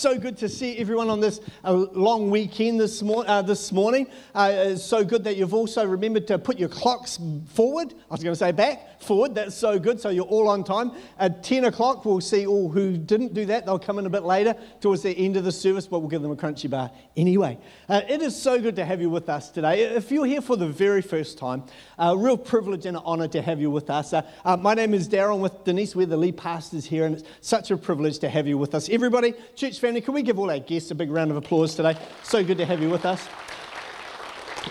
so good to see everyone on this uh, long weekend this, mor- uh, this morning. Uh, it's so good that you've also remembered to put your clocks forward. I was going to say back, forward. That's so good. So you're all on time. At 10 o'clock, we'll see all who didn't do that. They'll come in a bit later towards the end of the service, but we'll give them a crunchy bar anyway. Uh, it is so good to have you with us today. If you're here for the very first time, a real privilege and an honor to have you with us. Uh, uh, my name is Darren with Denise. We're the lead pastors here, and it's such a privilege to have you with us. Everybody, church family, can we give all our guests a big round of applause today? So good to have you with us.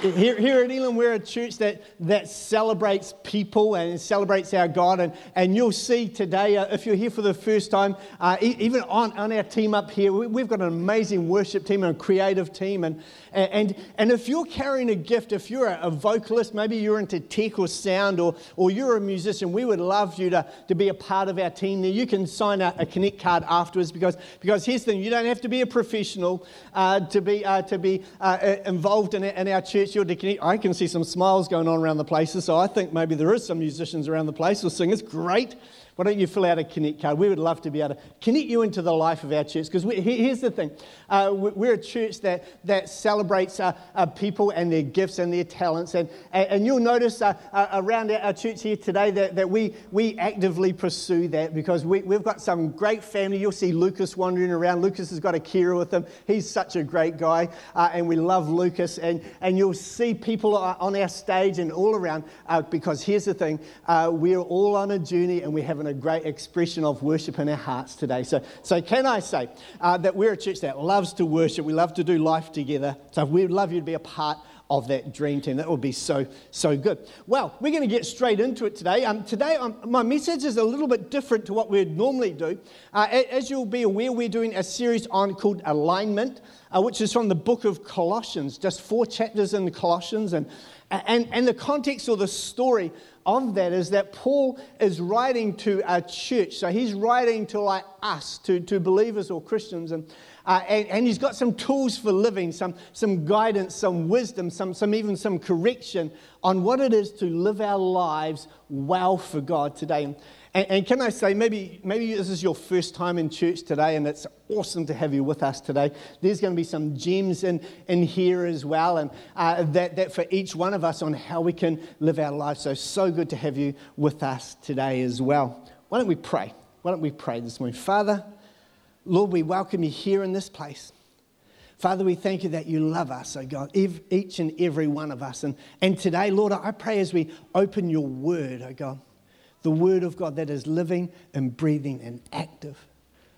Here, here at Elim, we're a church that, that celebrates people and celebrates our God. And, and you'll see today, uh, if you're here for the first time, uh, even on, on our team up here, we, have got an amazing worship team and a creative team. And, and, and if you're carrying a gift, if you're a, vocalist, maybe you're into tech or sound, or, or you're a musician, we would love you to, to be a part of our team there. You can sign a, a Connect card afterwards because, because here's the thing you don't have to be a professional uh, to be, uh, to be uh, involved in, in our church you're to I can see some smiles going on around the places, so I think maybe there is some musicians around the place or singers. Great. Why don't you fill out a Connect card? We would love to be able to connect you into the life of our church. Because here's the thing uh, we're a church that, that celebrates uh, uh, people and their gifts and their talents. And, and you'll notice uh, uh, around our church here today that, that we, we actively pursue that because we, we've got some great family. You'll see Lucas wandering around. Lucas has got a Kira with him. He's such a great guy, uh, and we love Lucas. And, and you'll see people on our stage and all around because here's the thing we're all on a journey and we have an a great expression of worship in our hearts today. So, so can I say uh, that we're a church that loves to worship? We love to do life together. So we'd love you to be a part of that dream team. That would be so, so good. Well, we're going to get straight into it today. Um, today, um, my message is a little bit different to what we'd normally do. Uh, as you'll be aware, we're doing a series on called Alignment, uh, which is from the book of Colossians, just four chapters in Colossians. And, and, and the context or the story of that is that Paul is writing to a church. So he's writing to like us, to, to believers or Christians. And, uh, and, and, he's got some tools for living, some, some guidance, some wisdom, some, some even some correction on what it is to live our lives well for God today. And, and, can I say, maybe, maybe this is your first time in church today, and it's awesome to have you with us today. There's going to be some gems in, in here as well, and uh, that, that for each one of us on how we can live our lives. So, so good to have you with us today as well. Why don't we pray? Why don't we pray this morning? Father, Lord, we welcome you here in this place. Father, we thank you that you love us, oh God, each and every one of us. And, and today, Lord, I pray as we open your word, oh God the Word of God that is living and breathing and active.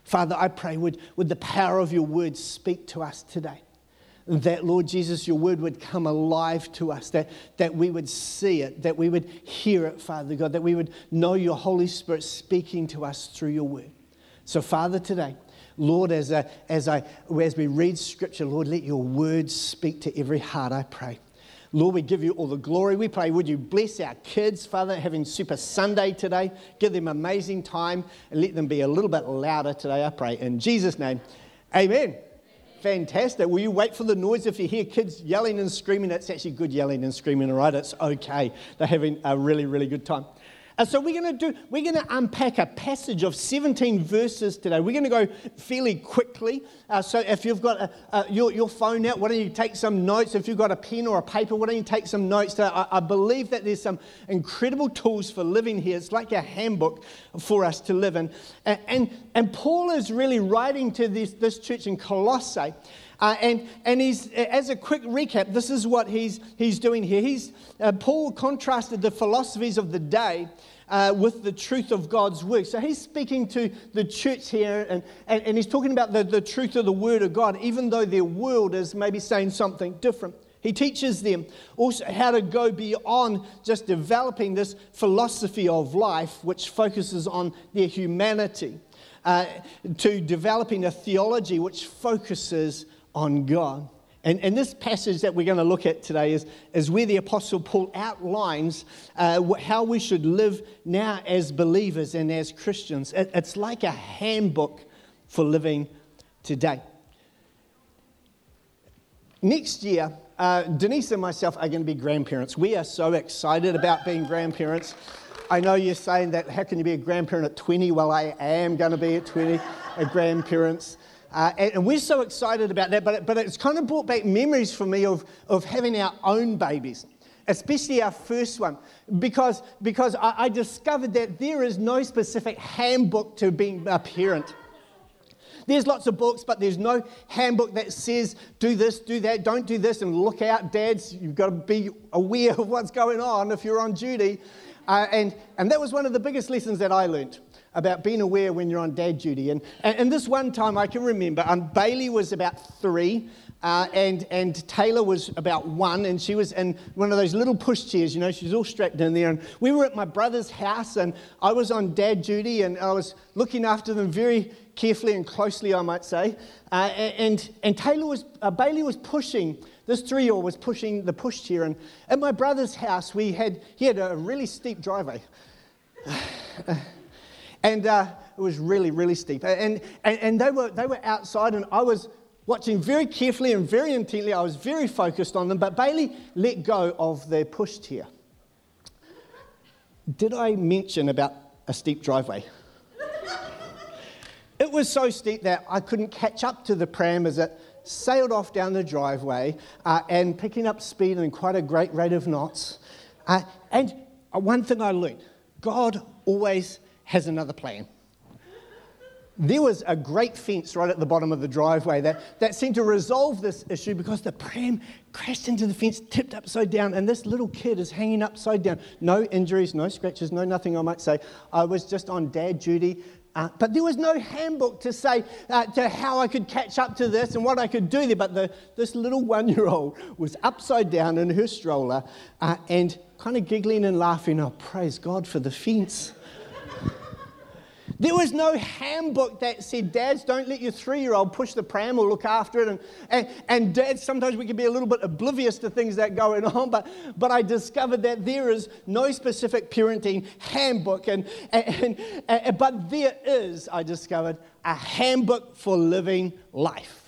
Father, I pray, would, would the power of your Word speak to us today? That, Lord Jesus, your Word would come alive to us, that, that we would see it, that we would hear it, Father God, that we would know your Holy Spirit speaking to us through your Word. So, Father, today, Lord, as, I, as, I, as we read Scripture, Lord, let your Word speak to every heart, I pray. Lord, we give you all the glory. We pray, would you bless our kids, Father, having Super Sunday today. Give them amazing time and let them be a little bit louder today, I pray. In Jesus' name, amen. Fantastic. Will you wait for the noise if you hear kids yelling and screaming? It's actually good yelling and screaming, all right? It's okay. They're having a really, really good time. And so we're going to do, we're going to unpack a passage of 17 verses today. We're going to go fairly quickly. Uh, so if you've got a, your, your phone out, why don't you take some notes? If you've got a pen or a paper, why don't you take some notes? I, I believe that there's some incredible tools for living here. It's like a handbook for us to live in. And, and, and Paul is really writing to this, this church in Colossae. Uh, and and he's, as a quick recap, this is what he's, he's doing here. He's, uh, Paul contrasted the philosophies of the day uh, with the truth of God's word. So he's speaking to the church here and, and, and he's talking about the, the truth of the word of God, even though their world is maybe saying something different. He teaches them also how to go beyond just developing this philosophy of life, which focuses on their humanity, uh, to developing a theology which focuses on God. And, and this passage that we're going to look at today is, is where the Apostle Paul outlines uh, how we should live now as believers and as Christians. It, it's like a handbook for living today. Next year, uh, Denise and myself are going to be grandparents. We are so excited about being grandparents. I know you're saying that, how can you be a grandparent at 20? Well, I am going to be at 20, a grandparents. Uh, and, and, we're so excited about that, but, but it's kind of brought back memories for me of, of having our own babies, especially our first one, because, because I, I discovered that there is no specific handbook to being a parent. There's lots of books, but there's no handbook that says do this, do that, don't do this, and look out, dads. You've got to be aware of what's going on if you're on duty. Uh, and, and that was one of the biggest lessons that I learned about being aware when you're on dad duty. And, and, and this one time I can remember, um, Bailey was about three. Uh, and, and Taylor was about one, and she was in one of those little push chairs, you know, she was all strapped in there. And we were at my brother's house, and I was on dad duty, and I was looking after them very carefully and closely, I might say. Uh, and, and Taylor was, uh, Bailey was pushing, this three year old was pushing the push chair. And at my brother's house, we had, he had a really steep driveway. and uh, it was really, really steep. And, and, and they, were, they were outside, and I was watching very carefully and very intently. I was very focused on them, but Bailey let go of their push chair. Did I mention about a steep driveway? it was so steep that I couldn't catch up to the pram as it sailed off down the driveway uh, and picking up speed in quite a great rate of knots. Uh, and one thing I learned God always has another plan. There was a great fence right at the bottom of the driveway that, that seemed to resolve this issue because the pram crashed into the fence, tipped upside down, and this little kid is hanging upside down. No injuries, no scratches, no nothing, I might say. I was just on dad duty. Uh, but there was no handbook to say uh, to how I could catch up to this and what I could do there. But the, this little one year old was upside down in her stroller uh, and kind of giggling and laughing. Oh, praise God for the fence. There was no handbook that said, Dads, don't let your three year old push the pram or look after it. And, and, and, dads, sometimes we can be a little bit oblivious to things that are going on, but, but I discovered that there is no specific parenting handbook. And, and, and, but there is, I discovered, a handbook for living life.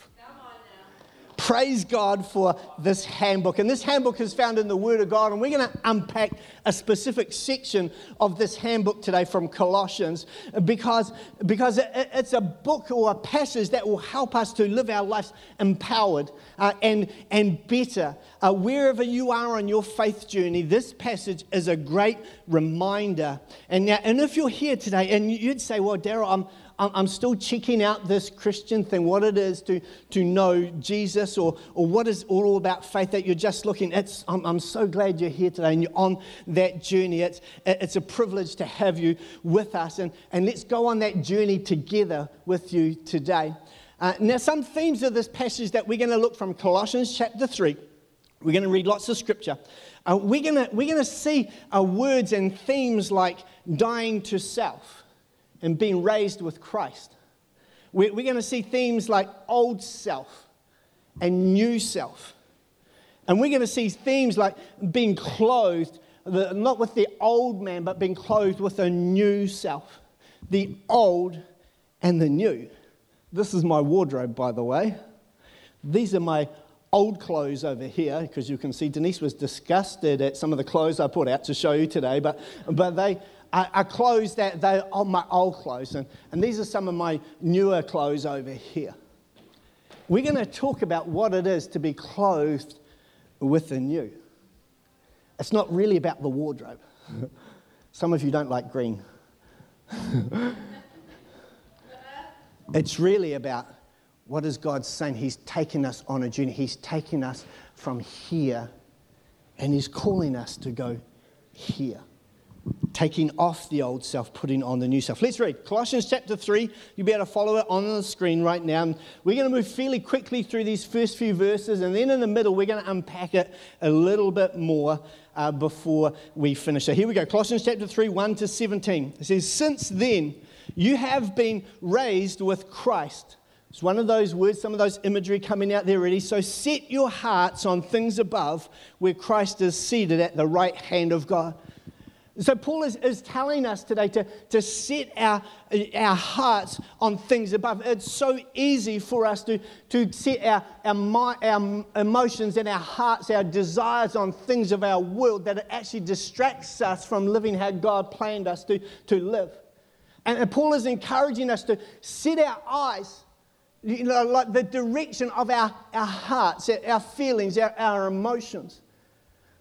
Praise God for this handbook. And this handbook is found in the Word of God. And we're going to unpack a specific section of this handbook today from Colossians because, because it's a book or a passage that will help us to live our lives empowered uh, and, and better. Uh, wherever you are on your faith journey, this passage is a great reminder. And, now, and if you're here today and you'd say, Well, Daryl, I'm I'm still checking out this Christian thing, what it is to, to know Jesus or, or what is all about faith that you're just looking. It's, I'm, I'm so glad you're here today and you're on that journey. It's, it's a privilege to have you with us. And, and let's go on that journey together with you today. Uh, now, some themes of this passage that we're going to look from Colossians chapter 3. We're going to read lots of scripture. Uh, we're going to, we're going to see uh, words and themes like dying to self and being raised with Christ. We're, going to see themes like old self and new self. And we're going to see themes like being clothed, the, not with the old man, but being clothed with a new self. The old and the new. This is my wardrobe, by the way. These are my old clothes over here, because you can see Denise was disgusted at some of the clothes I put out to show you today, but, but they, are clothes that they're on oh, my old clothes. And, and these are some of my newer clothes over here. We're going to talk about what it is to be clothed with the new. It's not really about the wardrobe. Some of you don't like green. it's really about what is God saying? He's taking us on a journey. He's taking us from here and He's calling us to go here taking off the old self, putting on the new self. Let's read Colossians chapter 3. You'll be able to follow it on the screen right now. We're going to move fairly quickly through these first few verses, and then in the middle, we're going to unpack it a little bit more uh, before we finish. So here we go Colossians chapter 3, 1 to 17. It says, Since then, you have been raised with Christ. It's one of those words, some of those imagery coming out there already. So set your hearts on things above where Christ is seated at the right hand of God. So, Paul is, is telling us today to, to set our, our hearts on things above. It's so easy for us to, to set our, our, our emotions and our hearts, our desires on things of our world that it actually distracts us from living how God planned us to, to live. And, and Paul is encouraging us to set our eyes You know, like the direction of our, our hearts, our feelings, our, our emotions.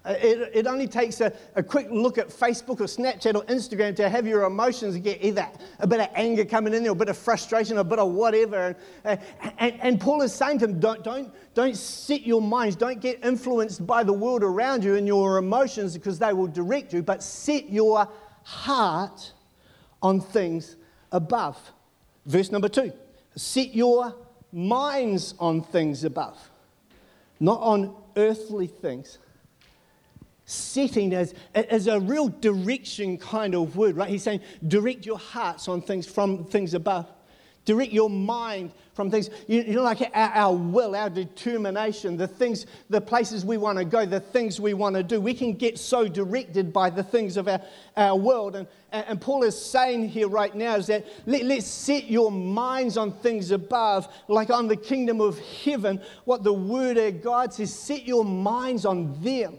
Uh, it, it only takes a, a quick look at Facebook or Snapchat or Instagram to have your emotions get either a bit of anger coming in there, a bit of frustration, a bit of whatever. And, uh, and, and Paul is saying to them, don't, don't, don't set your minds, don't get influenced by the world around you and your emotions because they will direct you, but set your heart on things above. Verse number two set your minds on things above, not on earthly things setting as, as a real direction kind of word, right? He's saying, direct your hearts on things from things above. Direct your mind from things, you, know, like our, our, will, our determination, the things, the places we want to go, the things we want to do. We can get so directed by the things of our, our world. And, and Paul is saying here right now is that let, let's set your minds on things above, like on the kingdom of heaven. What the word of God says, set your minds on them.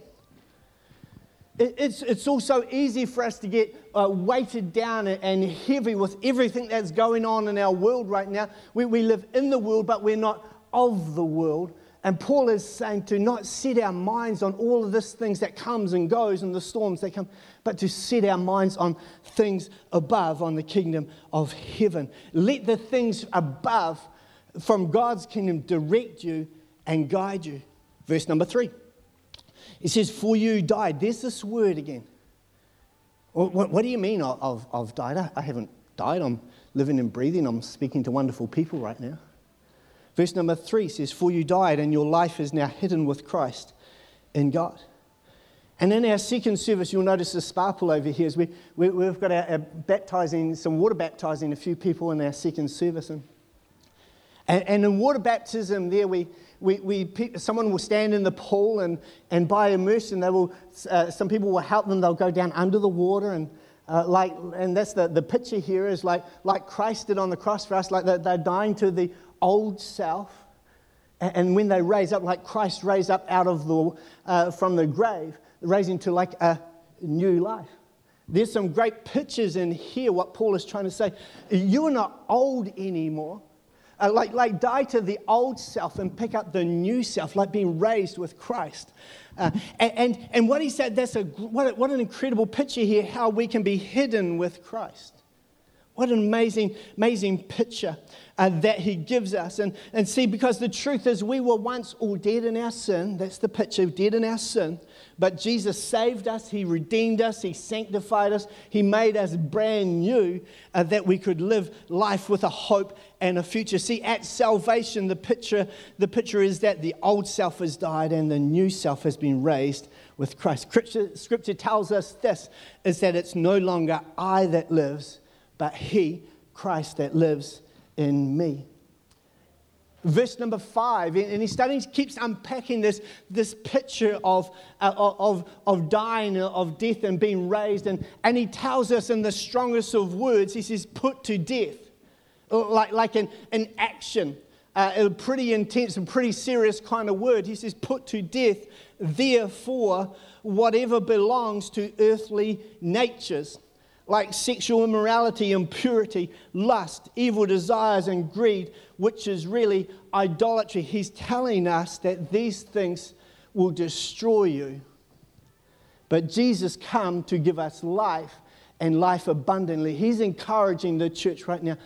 It's, it's also easy for us to get uh, weighted down and heavy with everything that's going on in our world right now. We, we live in the world, but we're not of the world. And Paul is saying to not set our minds on all of this things that comes and goes and the storms that come, but to set our minds on things above, on the kingdom of heaven. Let the things above from God's kingdom direct you and guide you. Verse number three. It says, For you died. There's this word again. What, what do you mean I've, I've died? I, I haven't died. I'm living and breathing. I'm speaking to wonderful people right now. Verse number three says, For you died, and your life is now hidden with Christ in God. And in our second service, you'll notice the sparkle over here. We, we, have got our, our, baptizing, some water baptizing a few people in our second service. And, and in water baptism, there we, we, we, someone will stand in the pool and, and by immersion, they will, uh, some people will help them. They'll go down under the water and uh, like, and that's the, the picture here is like, like Christ did on the cross for us, like they're, they're dying to the old self. And, and when they raise up, like Christ raised up out of the, uh, from the grave, raising to like a new life. There's some great pictures in here, what Paul is trying to say. You are not old anymore. Uh, like, like die to the old self and pick up the new self, like being raised with Christ. Uh, and, and, and, what he said, that's a, what, what an incredible picture here, how we can be hidden with Christ. What an amazing, amazing picture uh, that he gives us. And, and see, because the truth is, we were once all dead in our sin. That's the picture, of dead in our sin. But Jesus saved us, He redeemed us, He sanctified us, He made us brand new uh, that we could live life with a hope and a future. See, at salvation, the picture, the picture is that the old self has died and the new self has been raised with Christ. Scripture, scripture tells us this is that it's no longer I that lives, but He, Christ, that lives in me verse number five, and he starting, to keeps unpacking this, this picture of, uh, of, of dying, of death, and being raised. And, and he tells us in the strongest of words, he says, put to death, like, like an, an action. Uh, a pretty intense and pretty serious kind of word. He says, put to death, therefore, whatever belongs to earthly natures like sexual immorality, impurity, lust, evil desires, and greed, which is really idolatry. He's telling us that these things will destroy you. But Jesus come to give us life and life abundantly. He's encouraging the church right now.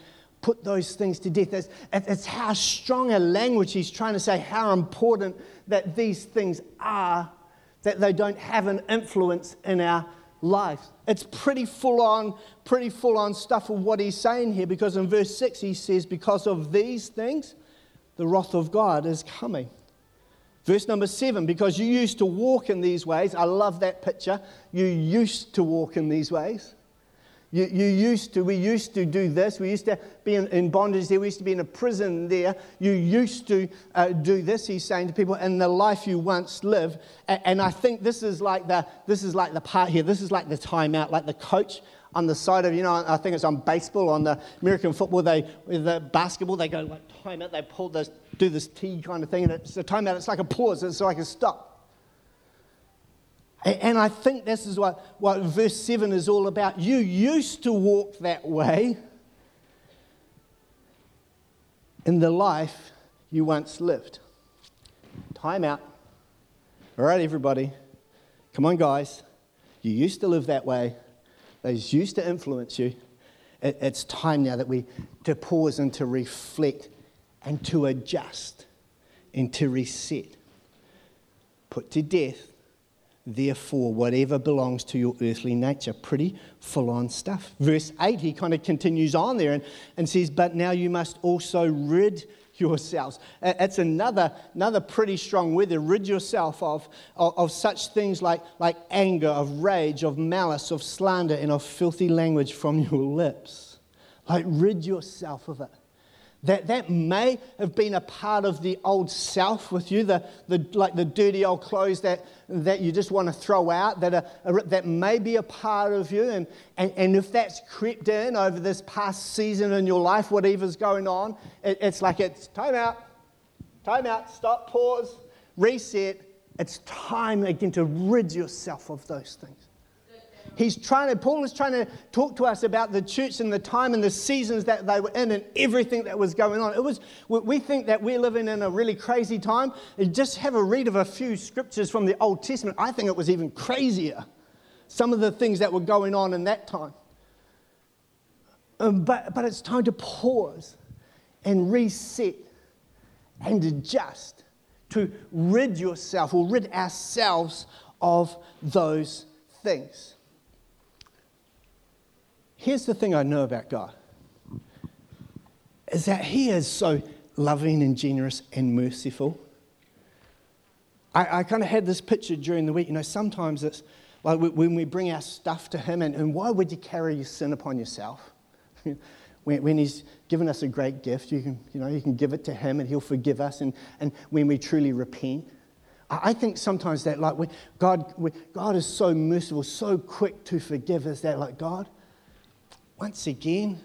Put those things to death. It's, it's how strong a language he's trying to say how important that these things are, that they don't have an influence in our life. It's pretty full on, pretty full on stuff of what he's saying here because in verse 6 he says, Because of these things, the wrath of God is coming. Verse number seven, because you used to walk in these ways. I love that picture. You used to walk in these ways. You, you used to, we used to do this. We used to be in, in bondage there. We used to be in a prison there. You used to uh, do this, he's saying to people, in the life you once lived. And, and I think this is like the, this is like the part here. This is like the timeout, like the coach on the side of, you know, I think it's on baseball, on the American football, they, with the basketball, they go like timeout, they pull this, do this T kind of thing, and it's a timeout, it's like a pause, it's like a stop. And I think this is what, what verse 7 is all about. You used to walk that way in the life you once lived. Time out. All right, everybody. Come on, guys. You used to live that way. Those used to influence you. It's time now that we to pause and to reflect and to adjust and to reset. Put to death, therefore, whatever belongs to your earthly nature. Pretty full on stuff. Verse 8, he kind of continues on there and, and says, But now you must also rid yourselves. It's another, another pretty strong word there. Rid yourself of, of, of, such things like, like anger, of rage, of malice, of slander, and of filthy language from your lips. Like, rid yourself of it. That, that may have been a part of the old self with you, the, the, like the dirty old clothes that, that you just want to throw out, that, are, that may be a part of you. And, and, and if that's crept in over this past season in your life, whatever's going on, it, it's like it's time out, time out, stop, pause, reset. It's time again to rid yourself of those things. He's trying to, Paul is trying to talk to us about the church and the time and the seasons that they were in and everything that was going on. It was, we think that we're living in a really crazy time. Just have a read of a few scriptures from the Old Testament. I think it was even crazier, some of the things that were going on in that time. Um, but, but it's time to pause and reset and adjust to rid yourself or rid ourselves of those things. Here's the thing I know about God is that He is so loving and generous and merciful. I, I kind of had this picture during the week. You know, sometimes it's like when we bring our stuff to Him, and, and why would you carry your sin upon yourself? when, when, He's given us a great gift, you can, you know, you can give it to Him and He'll forgive us. And, and when we truly repent, I think sometimes that, like, God, God is so merciful, so quick to forgive us that, like, God, once again,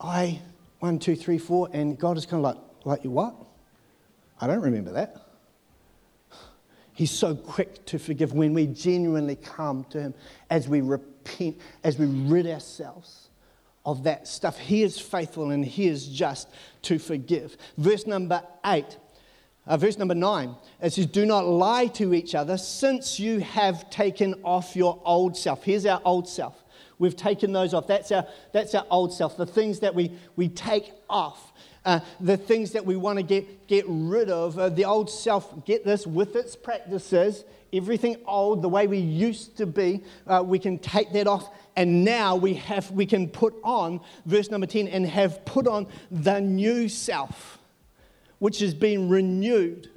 I, one, two, three, four, and God is kind of like, like you what? I don't remember that. He's so quick to forgive when we genuinely come to Him as we repent, as we rid ourselves of that stuff. He is faithful and He is just to forgive. Verse number eight, uh, verse number nine, it says, Do not lie to each other since you have taken off your old self. Here's our old self. We've taken those off. That's our, that's our old self, the things that we, we take off. Uh, the things that we want to get, get rid of. Uh, the old self, get this, with its practices, everything old, the way we used to be, uh, we can take that off. And now we, have, we can put on, verse number 10, and have put on the new self, which has been renewed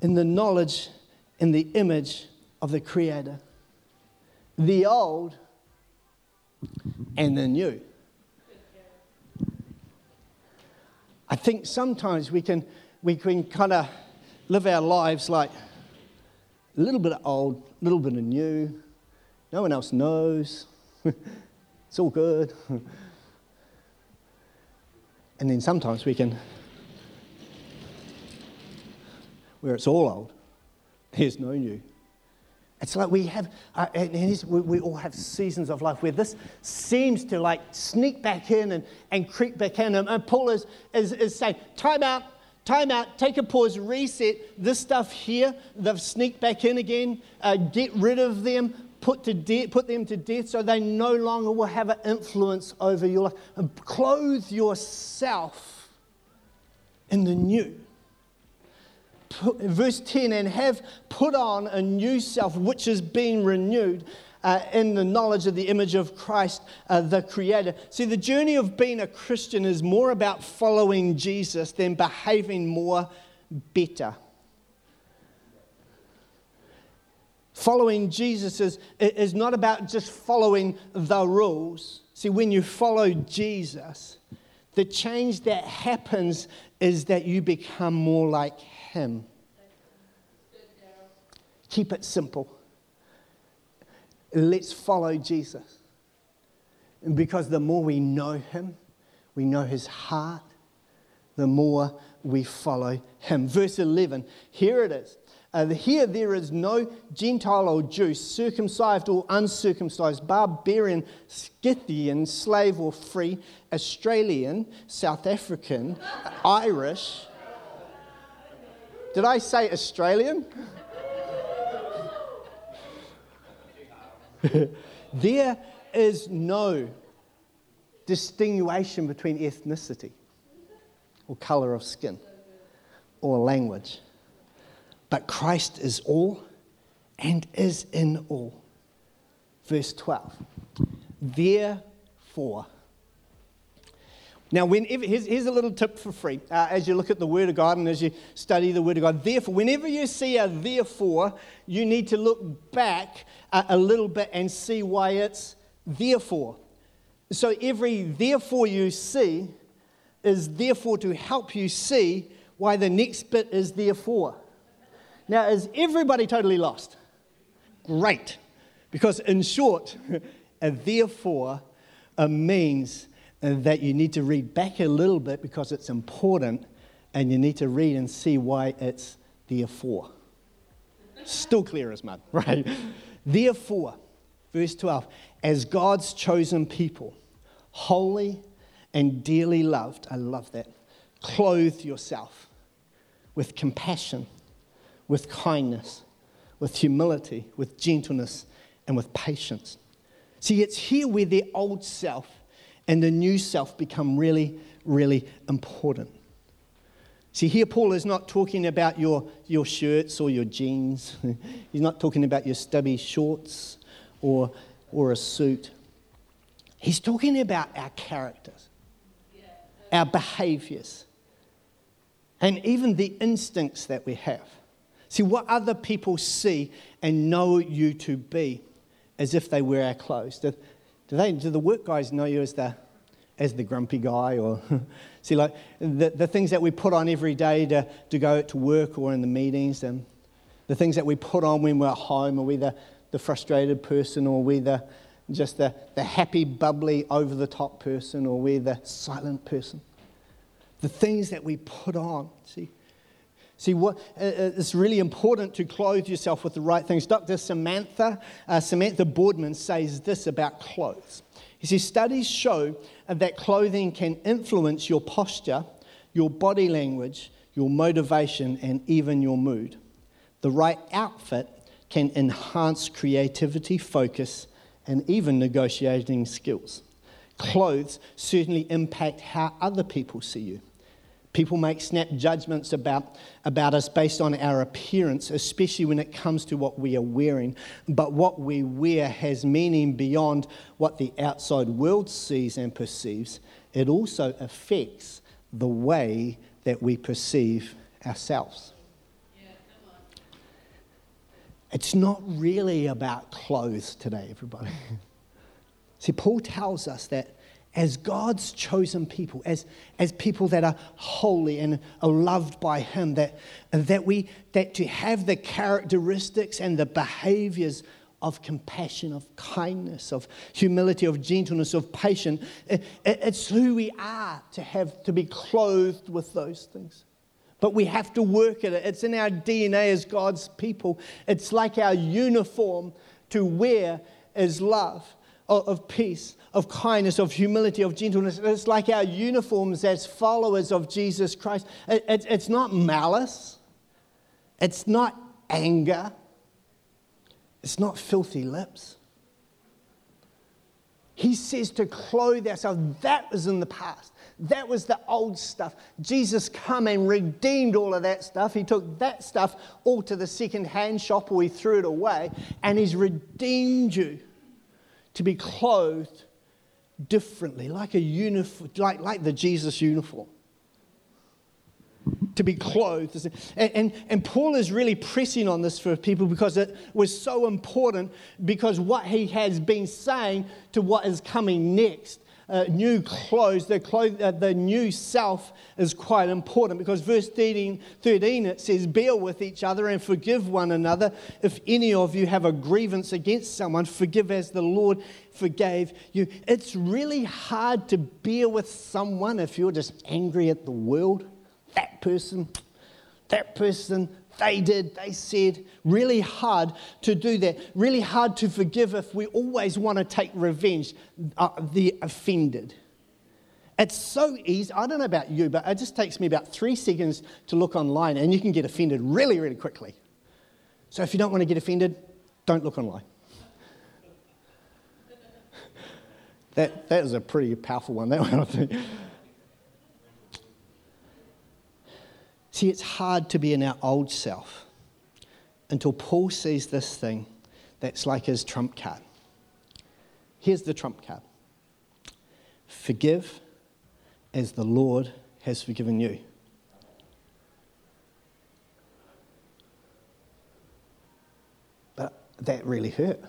in the knowledge, in the image of the Creator the old and the new. I think sometimes we can, we can kind of live our lives like a little bit of old, a little bit of new. No one else knows. it's all good. and then sometimes we can, where it's all old, there's no new. It's like we have, uh, and we, we all have seasons of life where this seems to like sneak back in and, and creep back in. And, and Paul is, is, is saying, time out, time out, take a pause, reset. This stuff here, they've sneaked back in again. Uh, get rid of them, put, to de- put them to death so they no longer will have an influence over your life. And clothe yourself in the new verse 10, and have put on a new self which is being renewed. Uh, in the knowledge of the image of Christ, uh, the Creator. See, the journey of being a Christian is more about following Jesus than behaving more better. Following Jesus is, is not about just following the rules. See, when you follow Jesus, the change that happens is that you become more like him. Keep it simple. Let's follow Jesus. Because the more we know Him, we know His heart, the more we follow him. Verse 11, here it is. Uh, here there is no Gentile or Jew, circumcised or uncircumcised, barbarian, Scythian, slave or free, Australian, South African, Irish. Did I say Australian? there is no distinguishing between ethnicity or color of skin or language. But Christ is all and is in all. Verse 12. Therefore, now, whenever, here's, here's a little tip for free uh, as you look at the Word of God and as you study the Word of God. Therefore, whenever you see a therefore, you need to look back a, a little bit and see why it's therefore. So, every therefore you see is therefore to help you see why the next bit is therefore. Now, is everybody totally lost? Great. Because, in short, a therefore a means Uh, that you need to read back a little bit because it's important and you need to read and see why it's therefore. Still clear as mud, right? therefore, verse 12, as God's chosen people, holy and dearly loved, I love that, clothe yourself with compassion, with kindness, with humility, with gentleness, and with patience. See, it's here where the old self and the new self become really, really important. See, here Paul is not talking about your, your shirts or your jeans. He's not talking about your stubby shorts or, or a suit. He's talking about our characters, our behaviors, and even the instincts that we have. See, what other people see and know you to be as if they wear our clothes. Do, do, they, do the work guys know you as the, as the grumpy guy? Or see, like the, the things that we put on every day to, to go to work or in the meetings, and the things that we put on when we're at home, are we the, the frustrated person, or we the just the, the happy, bubbly, over the top person, or we're the silent person? The things that we put on, see? See, what, uh, uh, it's really important to clothe yourself with the right things. Dr. Samantha, uh, Samantha Boardman says this about clothes. He says, Studies show that clothing can influence your posture, your body language, your motivation, and even your mood. The right outfit can enhance creativity, focus, and even negotiating skills. Clothes certainly impact how other people see you. People make snap judgments about, about us based on our appearance, especially when it comes to what we are wearing. But what we wear has meaning beyond what the outside world sees and perceives. It also affects the way that we perceive ourselves. it's not really about clothes today, everybody. See, Paul tells us that as God's chosen people, as, as people that are holy and are loved by Him, that, that, we, that to have the characteristics and the behaviors of compassion, of kindness, of humility, of gentleness, of patience, it, it's who we are to have to be clothed with those things. But we have to work at it. It's in our DNA as God's people. It's like our uniform to wear is love of peace, of kindness, of humility, of gentleness. It's like our uniforms as followers of Jesus Christ. It's not malice, it's not anger, it's not filthy lips. He says to clothe ourselves. That was in the past. That was the old stuff. Jesus come and redeemed all of that stuff. He took that stuff all to the second hand shop or he threw it away and he's redeemed you to be clothed differently, like a uniform, like, like the Jesus uniform. To be clothed. And, and, and Paul is really pressing on this for people because it was so important, because what he has been saying to what is coming next uh, new clothes, the, clothes uh, new self is quite important because verse 13, 13 it says, Bear with each other and forgive one another. If any of you have a grievance against someone, forgive as the Lord forgave you. It's really hard to bear with someone if you're just angry at the world. That person, that person, they did, they said. Really hard to do that. Really hard to forgive if we always want to take revenge, uh, the offended. It's so easy. I don't know about you, but it just takes me about three seconds to look online and you can get offended really, really quickly. So if you don't want to get offended, don't look online. that, that is a pretty powerful one, that one, I think. See, it's hard to be in our old self until Paul sees this thing that's like his trump card. Here's the trump card Forgive as the Lord has forgiven you. But that really hurt.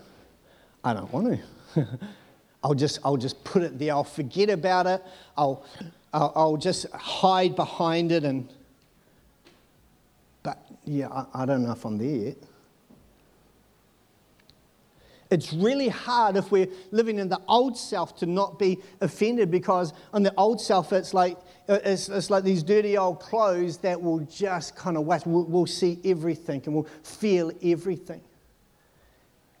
I don't want to. I'll just, I'll just put it there. I'll forget about it. I'll, I'll, I'll just hide behind it and yeah, I, I don't know if I'm there yet. It's really hard if we're living in the old self to not be offended because on the old self, it's like, it's, it's like these dirty old clothes that will just kind of. We'll, we'll see everything and we'll feel everything.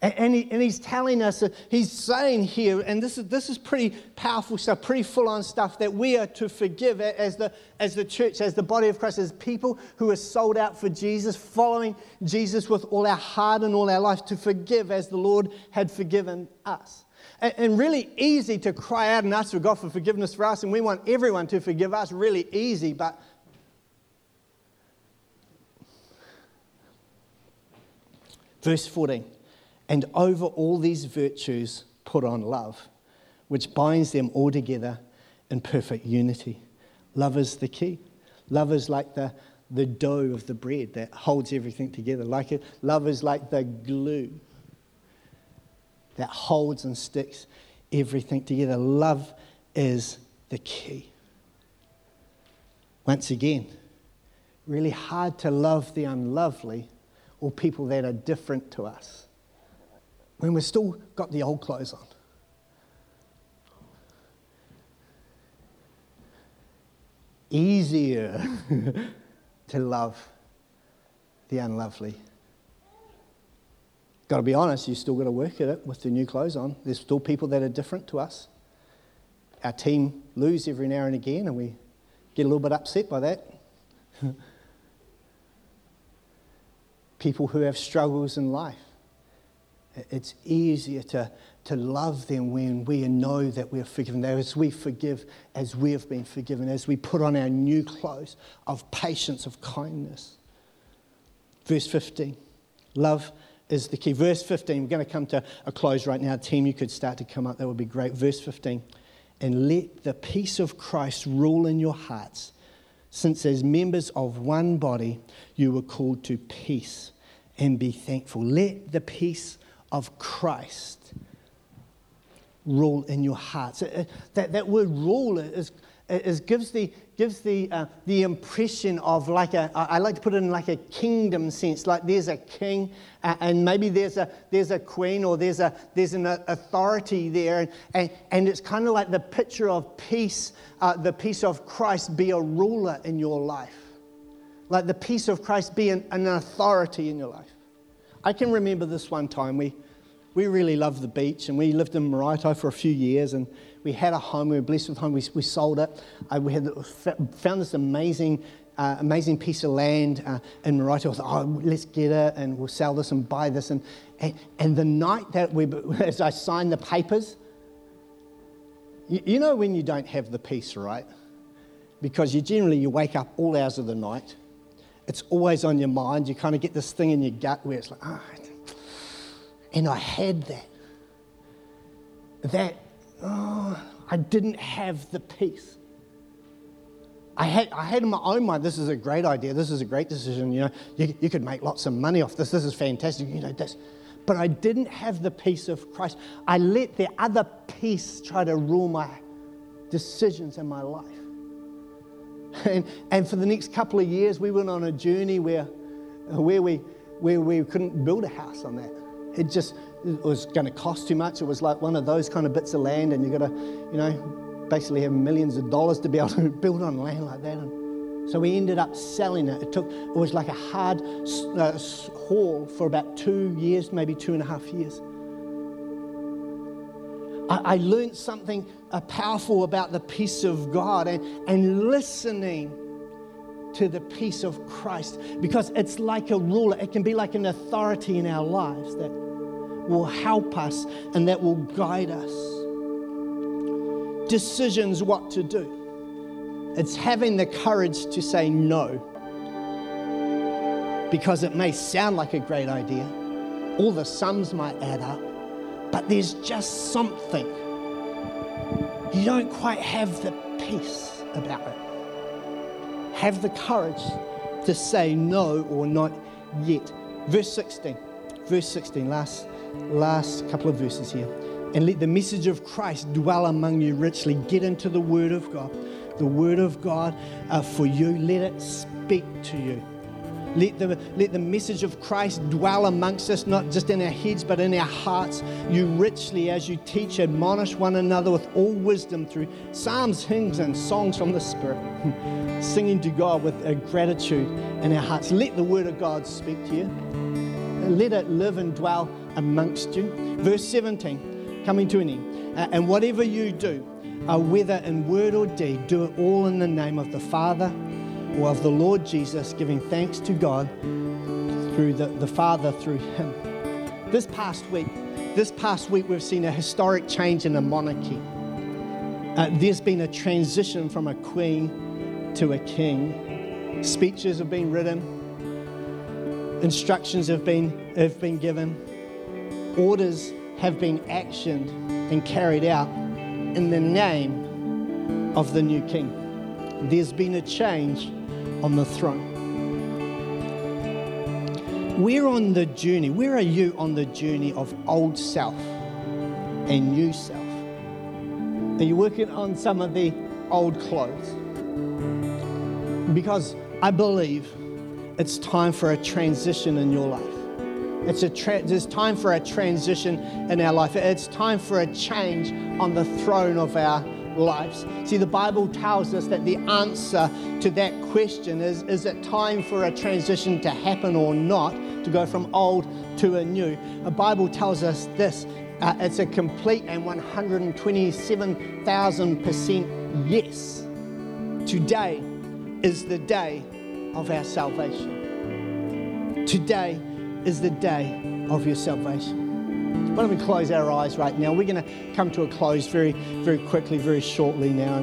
And, he, and, he's telling us, uh, he's saying here, and this is, this is pretty powerful stuff, pretty full on stuff, that we are to forgive as the, as the church, as the body of Christ, as people who are sold out for Jesus, following Jesus with all our heart and all our life, to forgive as the Lord had forgiven us. And, and really easy to cry out and ask for God for forgiveness for us, and we want everyone to forgive us, really easy, but verse 14. And over all these virtues, put on love, which binds them all together in perfect unity. Love is the key. Love is like the, the dough of the bread that holds everything together. Like it, love is like the glue that holds and sticks everything together. Love is the key. Once again, really hard to love the unlovely or people that are different to us when we've still got the old clothes on. Easier to love the unlovely. Got to be honest, you've still got to work at it with the new clothes on. There's still people that are different to us. Our team lose every now and again, and we get a little bit upset by that. people who have struggles in life it's easier to, to love them when we know that we're forgiven. As we forgive, as we have been forgiven, as we put on our new clothes of patience, of kindness. Verse 15 love is the key. Verse 15, we're going to come to a close right now. Team, you could start to come up, that would be great. Verse 15, and let the peace of Christ rule in your hearts, since as members of one body you were called to peace and be thankful. Let the peace of Christ rule in your hearts. That, that word rule is, is gives the, gives the, uh, the impression of like a, I like to put it in like a kingdom sense, like there's a king uh, and maybe there's a, there's a queen or there's, a, there's an authority there. And, and, and it's kind of like the picture of peace, uh, the peace of Christ be a ruler in your life. Like the peace of Christ be an, an authority in your life. I can remember this one time. We, we really loved the beach and we lived in Maraetai for a few years and we had a home. We were blessed with a home. We, we sold it. Uh, we had found this amazing, uh, amazing piece of land uh, in Maraetai. I oh, let's get it and we'll sell this and buy this. And, and, and the night that we, as I signed the papers, you, you know when you don't have the peace, right? Because you generally, you wake up all hours of the night it's always on your mind. You kind of get this thing in your gut where it's like, oh. and I had that. That, oh, I didn't have the peace. I had, I had in my own mind, this is a great idea, this is a great decision, you know, you, you could make lots of money off this, this is fantastic, you know, this. But I didn't have the peace of Christ. I let the other peace try to rule my, decisions in my life. And, and for the next couple of years, we went on a journey where, where, we, where we couldn't build a house on that. It just it was going to cost too much. It was like one of those kind of bits of land, and you've got to, you know, basically have millions of dollars to be able to build on land like that. And so we ended up selling it. It took, it was like a hard uh, haul for about two years, maybe two and a half years. I, I learned something uh, powerful about the peace of God and, and listening to the peace of Christ because it's like a ruler. It can be like an authority in our lives that will help us and that will guide us. Decisions what to do. It's having the courage to say no because it may sound like a great idea. All the sums might add up but there's just something. You don't quite have the peace about it. Have the courage to say no or not yet. Verse 16. Verse 16, last, last couple of verses here. And let the message of Christ dwell among you richly. Get into the Word of God. The Word of God uh, for you. Let it speak to you. Let the, let the message of Christ dwell amongst us, not just in our heads, but in our hearts. You richly, as you teach, admonish one another with all wisdom through psalms, hymns, and songs from the Spirit, singing to God with a gratitude in our hearts. Let the word of God speak to you. Let it live and dwell amongst you. Verse 17, coming to an end. Uh, and whatever you do, uh, whether in word or deed, do it all in the name of the Father or of the Lord Jesus, giving thanks to God through the, the Father through Him. This past week, this past week, we've seen a historic change in the monarchy. Uh, there's been a transition from a queen to a king. Speeches have been written, instructions have been, have been given, orders have been actioned and carried out in the name of the new king. There's been a change on the throne. We're on the journey. Where are you on the journey of old self and new self? Are you working on some of the old clothes? Because I believe it's time for a transition in your life. It's, a tra- it's time for a transition in our life. It's time for a change on the throne of our lives. See, the Bible tells us that the answer to that question is is it time for a transition to happen or not, to go from old to a new? The Bible tells us this uh, it's a complete and 127,000% yes. Today is the day of our salvation. Today is the day of your salvation. Why don't we close our eyes right now? We're going to come to a close very, very quickly, very shortly now.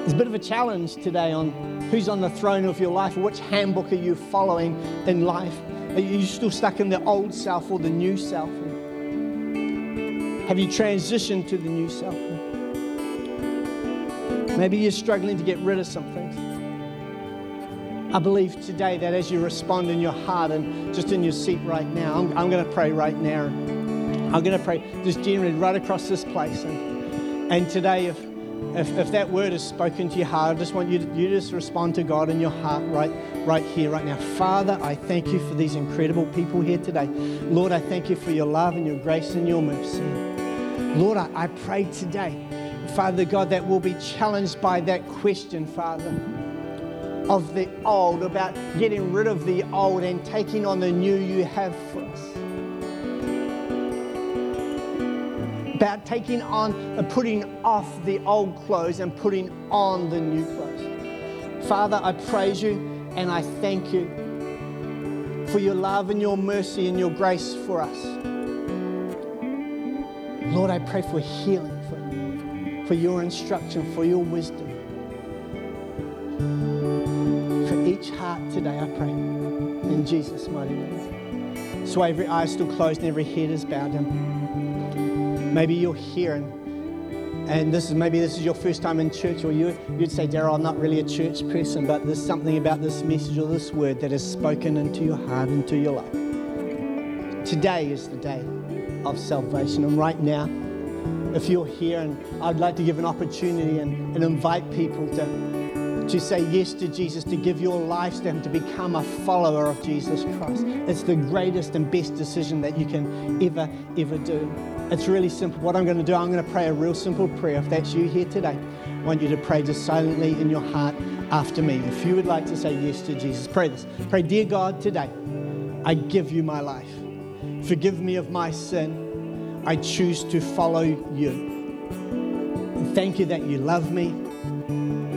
There's a bit of a challenge today on who's on the throne of your life, which handbook are you following in life? Are you still stuck in the old self or the new self? Have you transitioned to the new self? Maybe you're struggling to get rid of some things. I believe today that as you respond in your heart and just in your seat right now, I'm, I'm going to pray right now. I'm going to pray just generally right across this place. And, and today, if, if, if that word is spoken to your heart, I just want you to, you just respond to God in your heart right, right here, right now. Father, I thank you for these incredible people here today. Lord, I thank you for your love and your grace and your mercy. Lord, I, I pray today, Father God, that we'll be challenged by that question, Father of the old, about getting rid of the old and taking on the new you have for us. About taking on and uh, putting off the old clothes and putting on the new clothes. Father, I praise you and I thank you for your love and your mercy and your grace for us. Lord, I pray for healing, for, for your instruction, for your wisdom. Each heart today, I pray. In Jesus' mighty name. So every eye is still closed and every head is bowed down. Maybe you're here and, and this is maybe this is your first time in church, or you, you'd say, Daryl, I'm not really a church person, but there's something about this message or this word that has spoken into your heart, and into your life. Today is the day of salvation. And right now, if you're here, and I'd like to give an opportunity and, and invite people to, to say yes to Jesus, to give your life to Him, to become a follower of Jesus Christ. It's the greatest and best decision that you can ever, ever do. It's really simple. What I'm going to do, I'm going to pray a real simple prayer. If that's you here today, I want you to pray just silently in your heart after me. If you would like to say yes to Jesus, pray this. Pray, Dear God, today I give you my life. Forgive me of my sin. I choose to follow you. Thank you that you love me